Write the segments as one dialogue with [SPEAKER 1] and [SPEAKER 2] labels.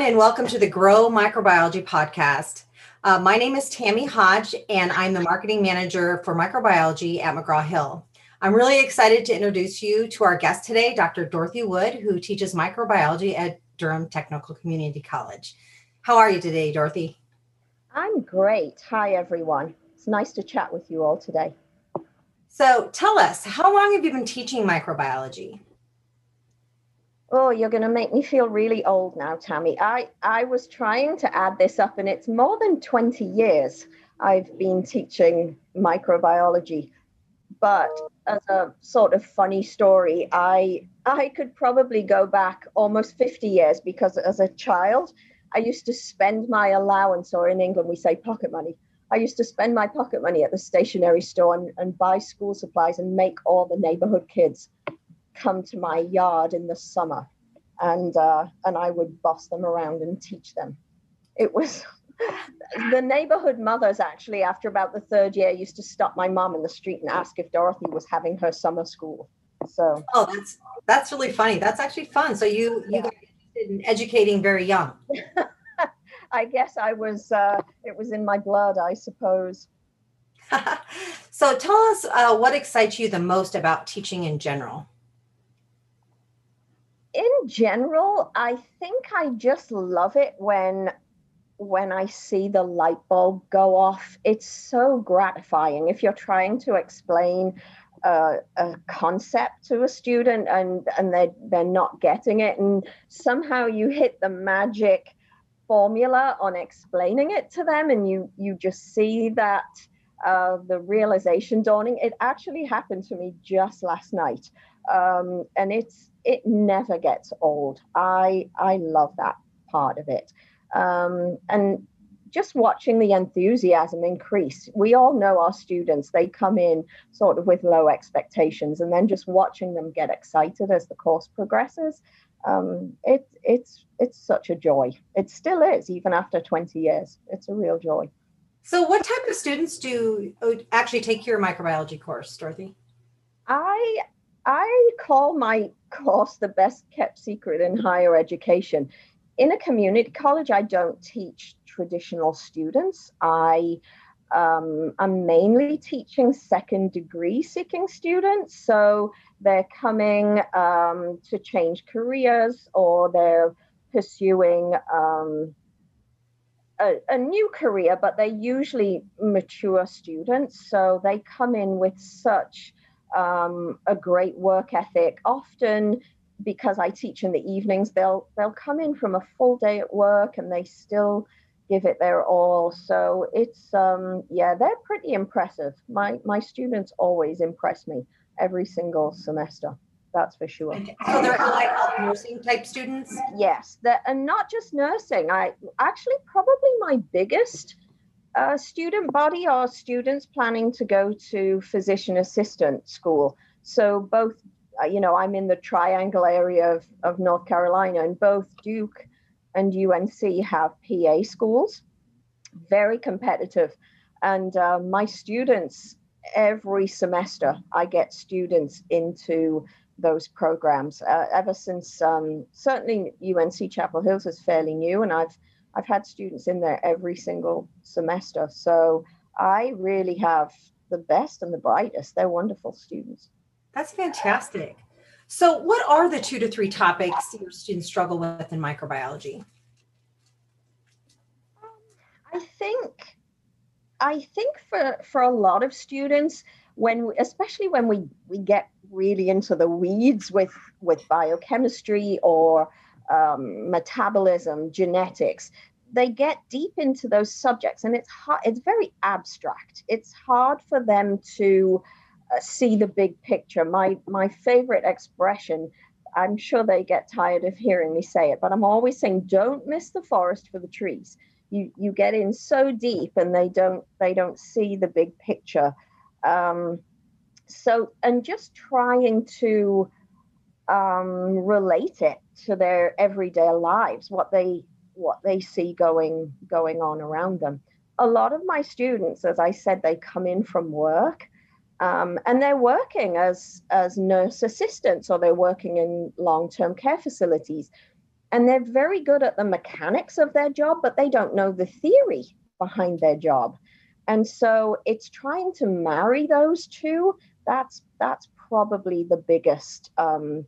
[SPEAKER 1] Everyone, and welcome to the Grow Microbiology podcast. Uh, my name is Tammy Hodge, and I'm the marketing manager for microbiology at McGraw Hill. I'm really excited to introduce you to our guest today, Dr. Dorothy Wood, who teaches microbiology at Durham Technical Community College. How are you today, Dorothy?
[SPEAKER 2] I'm great. Hi, everyone. It's nice to chat with you all today.
[SPEAKER 1] So, tell us, how long have you been teaching microbiology?
[SPEAKER 2] Oh, you're going to make me feel really old now, Tammy. I, I was trying to add this up, and it's more than 20 years I've been teaching microbiology. But as a sort of funny story, I I could probably go back almost 50 years because as a child, I used to spend my allowance, or in England we say pocket money. I used to spend my pocket money at the stationery store and, and buy school supplies and make all the neighborhood kids come to my yard in the summer, and uh, and I would boss them around and teach them. It was the neighborhood mothers actually after about the third year used to stop my mom in the street and ask if Dorothy was having her summer school. So
[SPEAKER 1] oh, that's that's really funny. That's actually fun. So you you yeah. got interested in educating very young.
[SPEAKER 2] I guess I was. Uh, it was in my blood, I suppose.
[SPEAKER 1] so tell us uh, what excites you the most about teaching in general
[SPEAKER 2] in general, I think I just love it when when I see the light bulb go off. It's so gratifying if you're trying to explain uh, a concept to a student and and they they're not getting it, and somehow you hit the magic formula on explaining it to them, and you you just see that. Uh, the realization dawning. It actually happened to me just last night, um, and it's it never gets old. I I love that part of it, um, and just watching the enthusiasm increase. We all know our students; they come in sort of with low expectations, and then just watching them get excited as the course progresses. Um, it it's it's such a joy. It still is, even after 20 years. It's a real joy.
[SPEAKER 1] So, what type of students do uh, actually take your microbiology course, Dorothy?
[SPEAKER 2] I I call my course the best kept secret in higher education. In a community college, I don't teach traditional students. I um, I'm mainly teaching second degree seeking students. So they're coming um, to change careers or they're pursuing um, a, a, new career, but they're usually mature students. So they come in with such um, a great work ethic. Often, because I teach in the evenings, they'll they'll come in from a full day at work and they still give it their all. So it's um, yeah, they're pretty impressive. My my students always impress me every single semester. That's for sure.
[SPEAKER 1] So they're like nursing type students.
[SPEAKER 2] Yes, that and not just nursing. I actually probably my biggest uh, student body are students planning to go to physician assistant school. So both, uh, you know, I'm in the triangle area of, of North Carolina, and both Duke and UNC have PA schools, very competitive. And uh, my students, every semester, I get students into those programs. Uh, ever since um, certainly UNC Chapel Hills is fairly new, and I've I've had students in there every single semester. So I really have the best and the brightest. They're wonderful students.
[SPEAKER 1] That's fantastic. So, what are the two to three topics your students struggle with in microbiology?
[SPEAKER 2] I think, I think for for a lot of students, when especially when we we get really into the weeds with with biochemistry or um, metabolism, genetics, they get deep into those subjects and it's hard, it's very abstract. It's hard for them to uh, see the big picture. My my favorite expression, I'm sure they get tired of hearing me say it, but I'm always saying don't miss the forest for the trees. You you get in so deep and they don't they don't see the big picture. Um, so and just trying to um, relate it to their everyday lives, what they what they see going going on around them. A lot of my students, as I said, they come in from work. Um, and they're working as as nurse assistants or they're working in long-term care facilities and they're very good at the mechanics of their job, but they don't know the theory behind their job. And so it's trying to marry those two. That's that's probably the biggest um,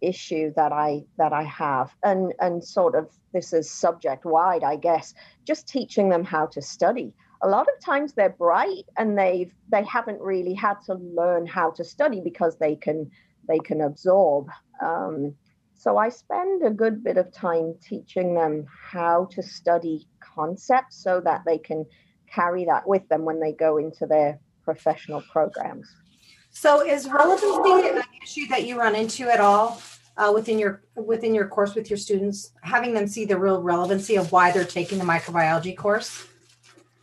[SPEAKER 2] issue that I that I have, and and sort of this is subject wide, I guess. Just teaching them how to study. A lot of times they're bright and they've they haven't really had to learn how to study because they can they can absorb. Um, so I spend a good bit of time teaching them how to study concepts so that they can carry that with them when they go into their professional programs.
[SPEAKER 1] So is relevancy an issue that you run into at all uh, within your within your course with your students, having them see the real relevancy of why they're taking the microbiology course?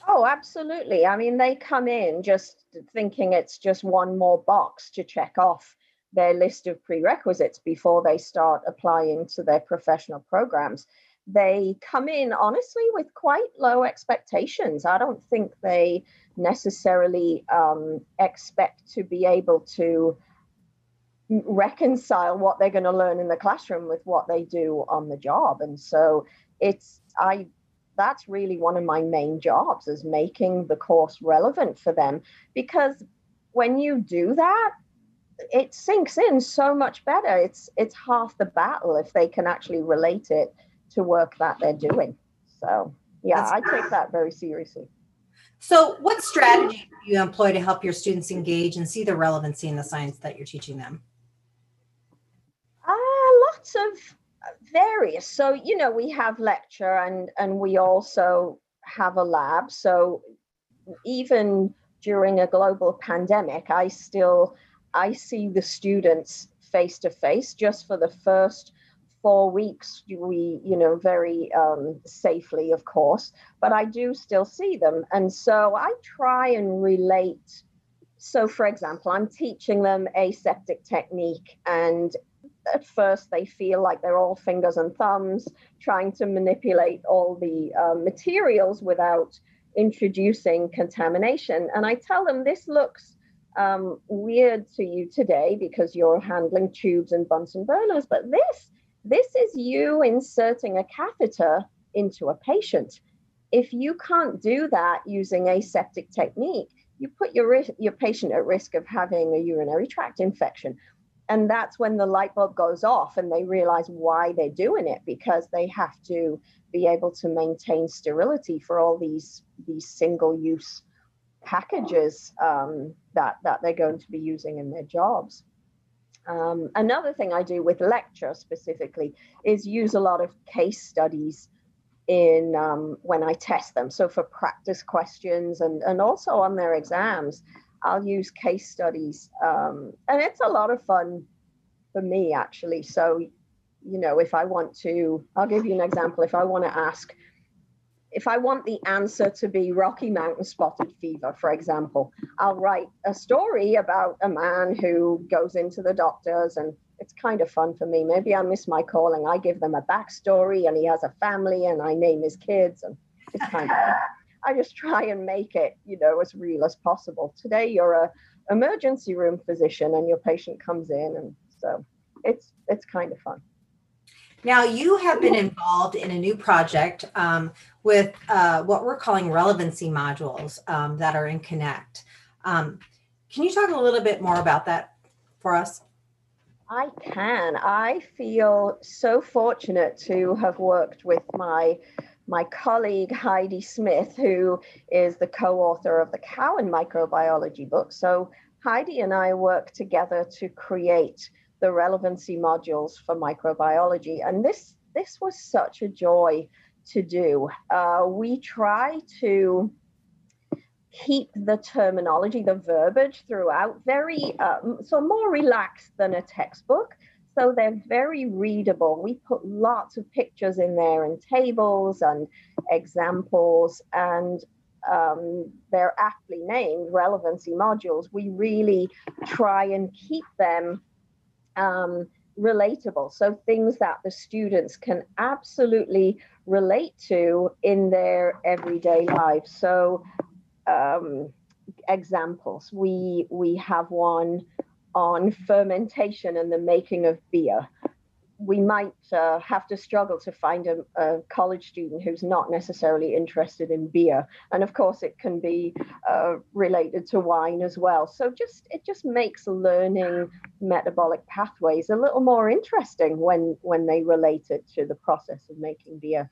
[SPEAKER 2] Oh, absolutely. I mean, they come in just thinking it's just one more box to check off their list of prerequisites before they start applying to their professional programs. They come in honestly with quite low expectations. I don't think they necessarily um, expect to be able to reconcile what they're going to learn in the classroom with what they do on the job. And so it's i that's really one of my main jobs is making the course relevant for them. Because when you do that it sinks in so much better. It's it's half the battle if they can actually relate it to work that they're doing so yeah that's i take that very seriously
[SPEAKER 1] so what strategy do you employ to help your students engage and see the relevancy in the science that you're teaching them Uh,
[SPEAKER 2] lots of various. So, you know, we have lecture and and we also have a lab. So even during a global pandemic, I still I see the students face to face just for the first four weeks we you know very um, safely of course but i do still see them and so i try and relate so for example i'm teaching them aseptic technique and at first they feel like they're all fingers and thumbs trying to manipulate all the uh, materials without introducing contamination. And I tell them this looks um, weird to you today because you're handling tubes and Bunsen burners, but this this is you inserting a catheter into a patient. If you can't do that using aseptic technique, you put your your patient at risk of having a urinary tract infection and that's when the light bulb goes off and they realize why they're doing it because they have to be able to maintain sterility for all these these single use packages um, that that they're going to be using in their jobs um, another thing i do with lecture specifically is use a lot of case studies in um, when i test them so for practice questions and and also on their exams I'll use case studies. Um, and it's a lot of fun for me, actually. So, you know, if I want to, I'll give you an example. If I want to ask, if I want the answer to be Rocky Mountain spotted fever, for example, I'll write a story about a man who goes into the doctors and it's kind of fun for me. Maybe I miss my calling. I give them a backstory and he has a family and I name his kids and it's kind of I just try and make it, you know, as real as possible. Today you're a emergency room physician and your patient comes in and so it's it's kind of fun.
[SPEAKER 1] Now you have been involved in a new project um, with uh, what we're calling relevancy modules um, that are in Connect. Um, can you talk a little bit more about that for us?
[SPEAKER 2] I can. I feel so fortunate to have worked with my my colleague Heidi Smith, who is the co author of the Cowan Microbiology book. So, Heidi and I work together to create the relevancy modules for microbiology. And this, this was such a joy to do. Uh, we try to keep the terminology, the verbiage throughout very, um, so more relaxed than a textbook. So they're very readable. We put lots of pictures in there and tables and examples, and um, they're aptly named relevancy modules. We really try and keep them um, relatable. So things that the students can absolutely relate to in their everyday life. So um, examples, we we have one on fermentation and the making of beer. We might uh, have to struggle to find a, a, college student who's not necessarily interested in beer, and of course it can be uh, related to wine as well. So just it just makes learning metabolic pathways a little more interesting when when they relate it to the process of making beer.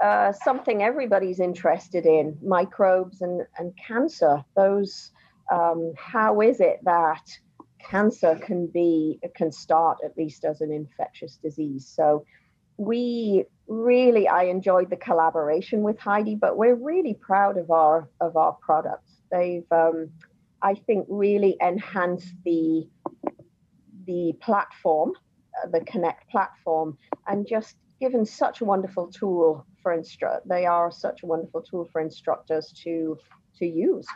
[SPEAKER 2] Uh, something everybody's interested in microbes and, and cancer. Those, um, how is it that cancer can be can start at least as an infectious disease. So we really I enjoyed the collaboration with Heidi, but we're really proud of our of our products. They've um, I think really enhanced the the platform, uh, the Connect platform, and just given such a wonderful tool for instruct. They are such a wonderful tool for instructors to to use.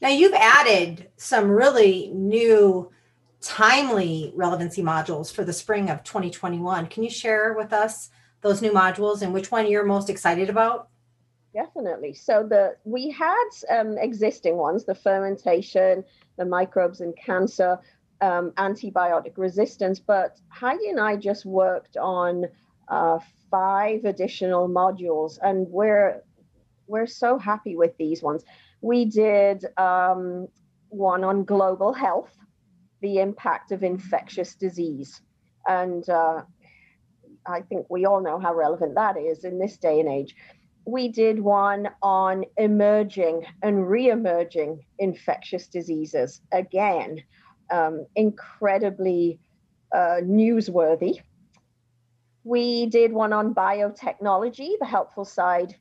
[SPEAKER 1] Now you've added some really new timely relevancy modules for the spring of 2021. Can you share with us those new modules and which one you're most excited about?
[SPEAKER 2] Definitely. So the we had um, existing ones, the fermentation, the microbes and cancer, um, antibiotic resistance, but Heidi and I just worked on uh, five additional modules, and we're we're so happy with these ones. We did um, one on global health, the impact of infectious disease. And uh, I think we all know how relevant that is in this day and age. We did one on emerging and re emerging infectious diseases. Again, um, incredibly uh, newsworthy. We did one on biotechnology, the helpful side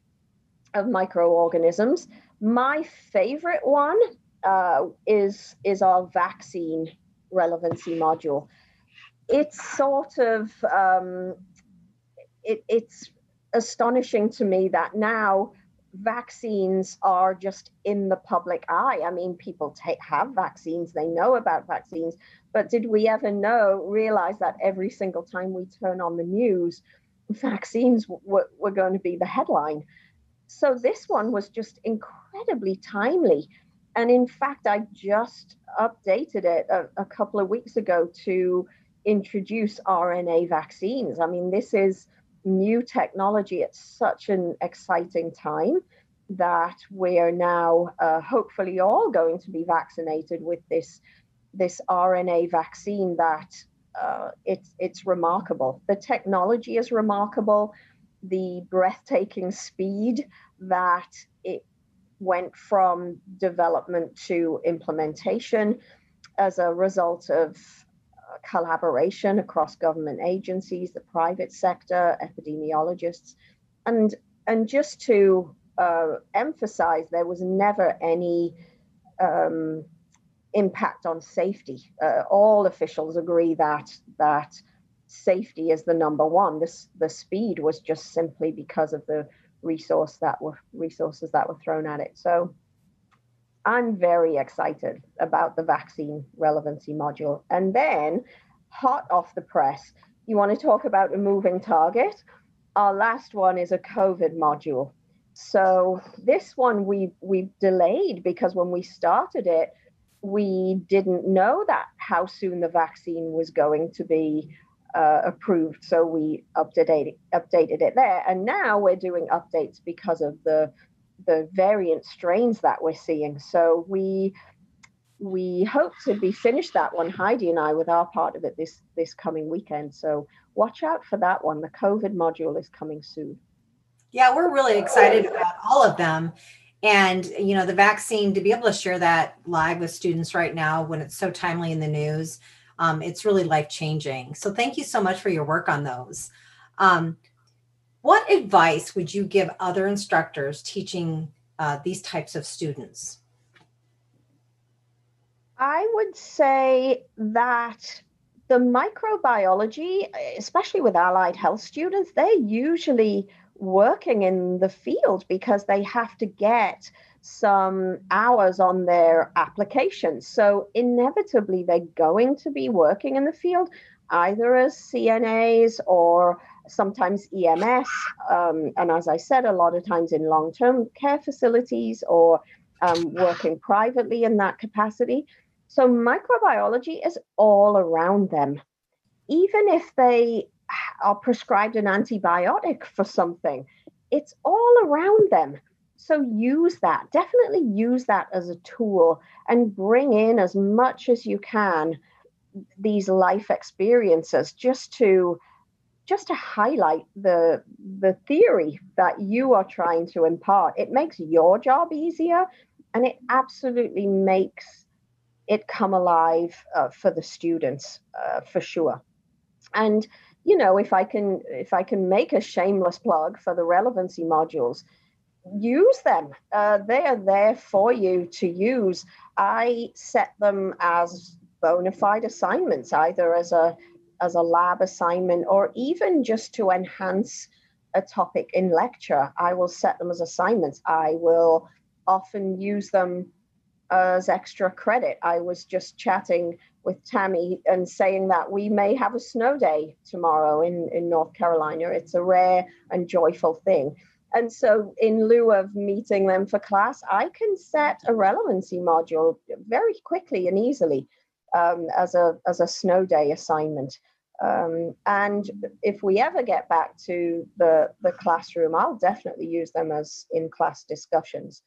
[SPEAKER 2] of microorganisms. My favorite one uh, is is our vaccine relevancy module. It's sort of um, it, it's astonishing to me that now vaccines are just in the public eye. I mean, people take, have vaccines, they know about vaccines, but did we ever know, realize that every single time we turn on the news, vaccines were going to be the headline? So this one was just incredibly timely. And in fact, I just updated it a, a couple of weeks ago to introduce RNA vaccines. I mean, this is new technology at such an exciting time that we're now uh, hopefully all going to be vaccinated with this this RNA vaccine that uh, it's it's remarkable. The technology is remarkable the breathtaking speed that it went from development to implementation as a result of uh, collaboration across government agencies, the private sector, epidemiologists, and and just to uh, emphasize, there was never any um, impact on safety. Uh, all officials agree that that safety is the number one. This the speed was just simply because of the resource that were resources that were thrown at it. So I'm very excited about the vaccine relevancy module. And then hot off the press, you want to talk about a moving target? Our last one is a COVID module. So this one we we delayed because when we started it, we didn't know that how soon the vaccine was going to be uh, approved. So we updated updated it there, and now we're doing updates because of the the variant strains that we're seeing. So we we hope to be finished that one, Heidi and I, with our part of it this this coming weekend. So watch out for that one. The COVID module is coming soon.
[SPEAKER 1] Yeah, we're really excited about all of them. And you know, the vaccine to be able to share that live with students right now when it's so timely in the news um, it's really life changing. So thank you so much for your work on those. Um, what advice would you give other instructors teaching uh, these types of students?
[SPEAKER 2] I would say that the microbiology, especially with allied health students, they're usually working in the field because they have to get some hours on their applications. So inevitably, they're going to be working in the field either as CNAs or sometimes EMS. Um, and as I said, a lot of times in long term care facilities or um, working privately in that capacity. So microbiology is all around them. even if they are prescribed an antibiotic for something, it's all around them. So use that. Definitely use that as a tool and bring in as much as you can these life experiences just to just to highlight the the theory that you are trying to impart it makes your job easier and it absolutely makes it come alive uh, for the students uh, for sure and you know if i can if i can make a shameless plug for the relevancy modules use them. Uh, they are there for you to use. I set them as bona fide assignments either as a as a lab assignment or even just to enhance a topic in lecture. I will set them as assignments. I will often use them as extra credit. I was just chatting with tammy and saying that we may have a snow day tomorrow in in north carolina. It's a rare and joyful thing and so in lieu of meeting them for class i can set a relevancy module very quickly and easily um, as a as a snow day assignment um, and if we ever get back to the, the classroom, I'll definitely use them as in class discussions.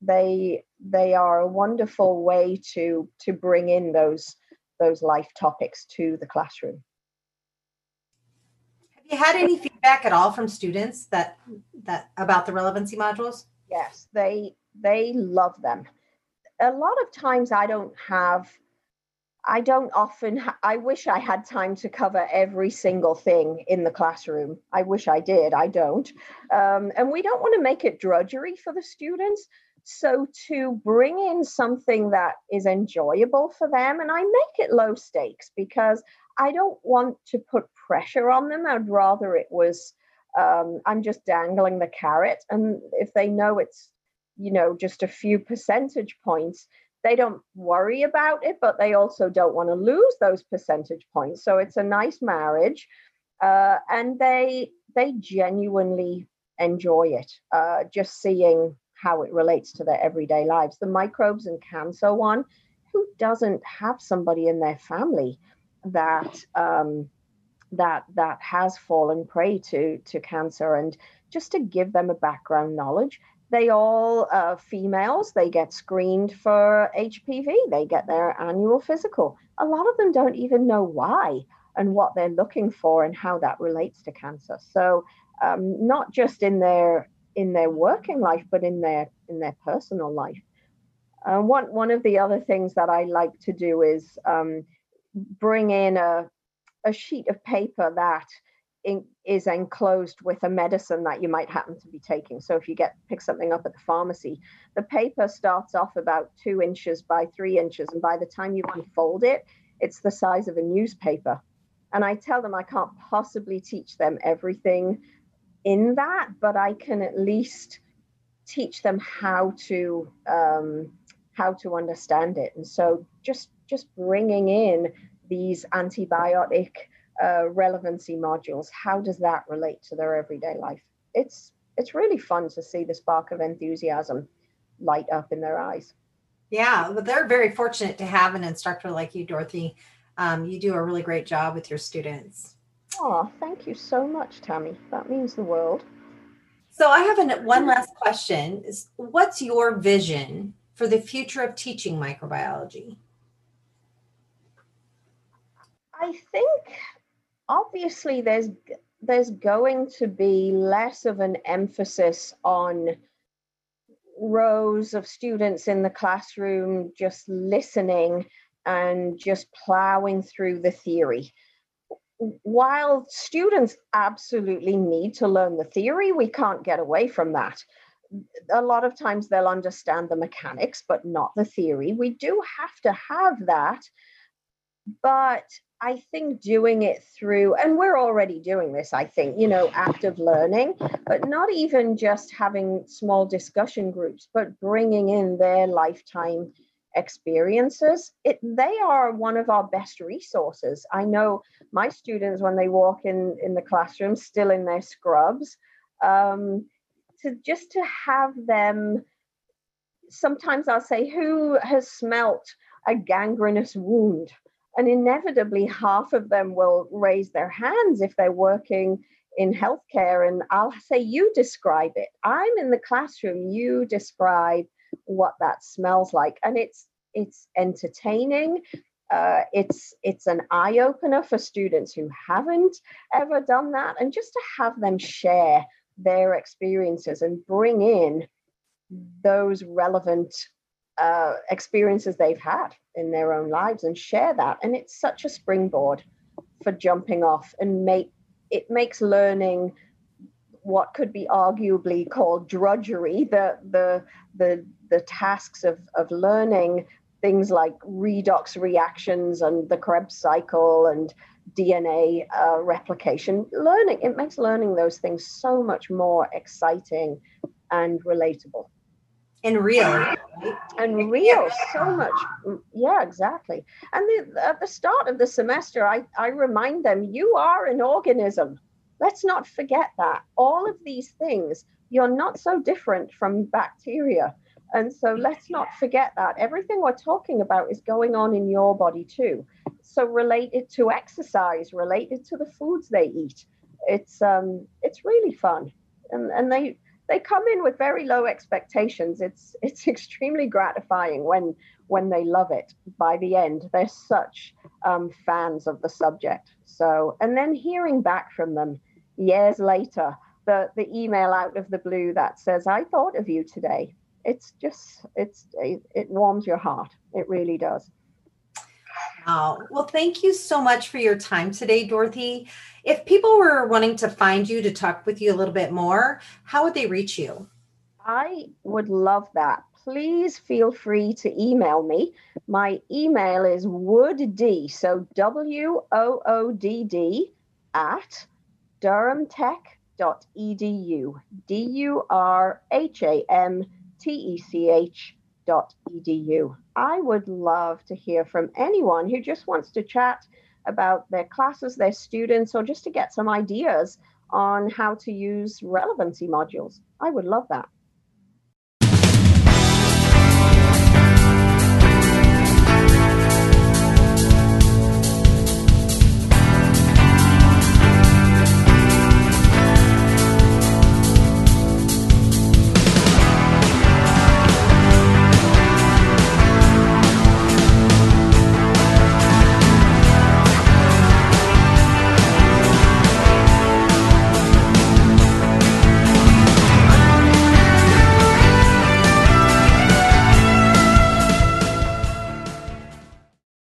[SPEAKER 2] They they are a wonderful way to to bring in those those life topics to the classroom.
[SPEAKER 1] Had any feedback at all from students that that about the relevancy modules?
[SPEAKER 2] Yes, they they love them. A lot of times I don't have I don't often, ha- I wish I had time to cover every single thing in the classroom. I wish I did, I don't. Um, and we don't want to make it drudgery for the students. So to bring in something that is enjoyable for them, and I make it low stakes because I don't want to put pressure on them. I'd rather it was, um, I'm just dangling the carrot. And if they know it's, you know, just a few percentage points, they don't worry about it, but they also don't want to lose those percentage points. So it's a nice marriage, uh, and they they genuinely enjoy it. Uh, just seeing how it relates to their everyday lives. The microbes and cancer one, who doesn't have somebody in their family that um, that that has fallen prey to to cancer, and just to give them a background knowledge they all uh, females they get screened for hpv they get their annual physical. A lot of them don't even know why and what they're looking for and how that relates to cancer. So um, not just in their in their working life but in their in their personal life. Uh, one one of the other things that i like to do is um, bring in a, a sheet of paper that in, is enclosed with a medicine that you might happen to be taking. So if you get pick something up at the pharmacy, the paper starts off about two inches by three inches, and by the time you unfold it, it's the size of a newspaper. And I tell them I can't possibly teach them everything in that, but I can at least teach them how to um, how to understand it. And so just just bringing in these antibiotic uh, relevancy modules. How does that relate to their everyday life? It's it's really fun to see the spark of enthusiasm light up in their eyes.
[SPEAKER 1] Yeah, but they're very fortunate to have an instructor like you, Dorothy. Um, you do a really great job with your students.
[SPEAKER 2] Oh, thank you so much, Tammy. That means the world.
[SPEAKER 1] So I have an, one last question. Is what's your vision for the future of teaching microbiology?
[SPEAKER 2] I think obviously there's there's going to be less of an emphasis on rows of students in the classroom just listening and just plowing through the theory. While students absolutely need to learn the theory, we can't get away from that. A lot of times they'll understand the mechanics, but not the theory. We do have to have that. But I think doing it through, and we're already doing this, I think, you know, active learning, but not even just having small discussion groups, but bringing in their lifetime experiences. It, they are one of our best resources. I know my students, when they walk in, in the classroom, still in their scrubs, um, to just to have them, sometimes I'll say, who has smelt a gangrenous wound? And inevitably, half of them will raise their hands if they're working in healthcare. And I'll say, You describe it. I'm in the classroom, you describe what that smells like. And it's it's entertaining. Uh, it's it's an eye opener for students who haven't ever done that, and just to have them share their experiences and bring in those relevant uh, experiences they've had in their own lives and share that. And it's such a springboard for jumping off and make it makes learning what could be arguably called drudgery, the the the the tasks of, of learning things like redox reactions and the Krebs cycle and DNA uh, replication. Learning, it makes learning those things so much more exciting and relatable
[SPEAKER 1] and real right?
[SPEAKER 2] and real so much yeah exactly. And the, at the start of the semester I, I remind them you are an organism. Let's not forget that. All of these things you're not so different from bacteria. And so let's not forget that. Everything we're talking about is going on in your body too. So related to exercise related to the foods they eat it's um it's really fun. And and they they come in with very low expectations. It's it's extremely gratifying when when they love it by the end. They're such um, fans of the subject. So and then hearing back from them years later, the the email out of the blue that says, "I thought of you today." It's just it's it, it warms your heart. It really does.
[SPEAKER 1] Wow. Well, thank you so much for your time today, Dorothy. If people were wanting to find you to talk with you a little bit more, how would they reach you?
[SPEAKER 2] I would love that. Please feel free to email me. My email is woodd, so W O O D D, at durhamtech.edu. D U R H A M T E C H dot edu. I would love to hear from anyone who just wants to chat about their classes, their students, or just to get some ideas on how to use relevancy modules. I would love that.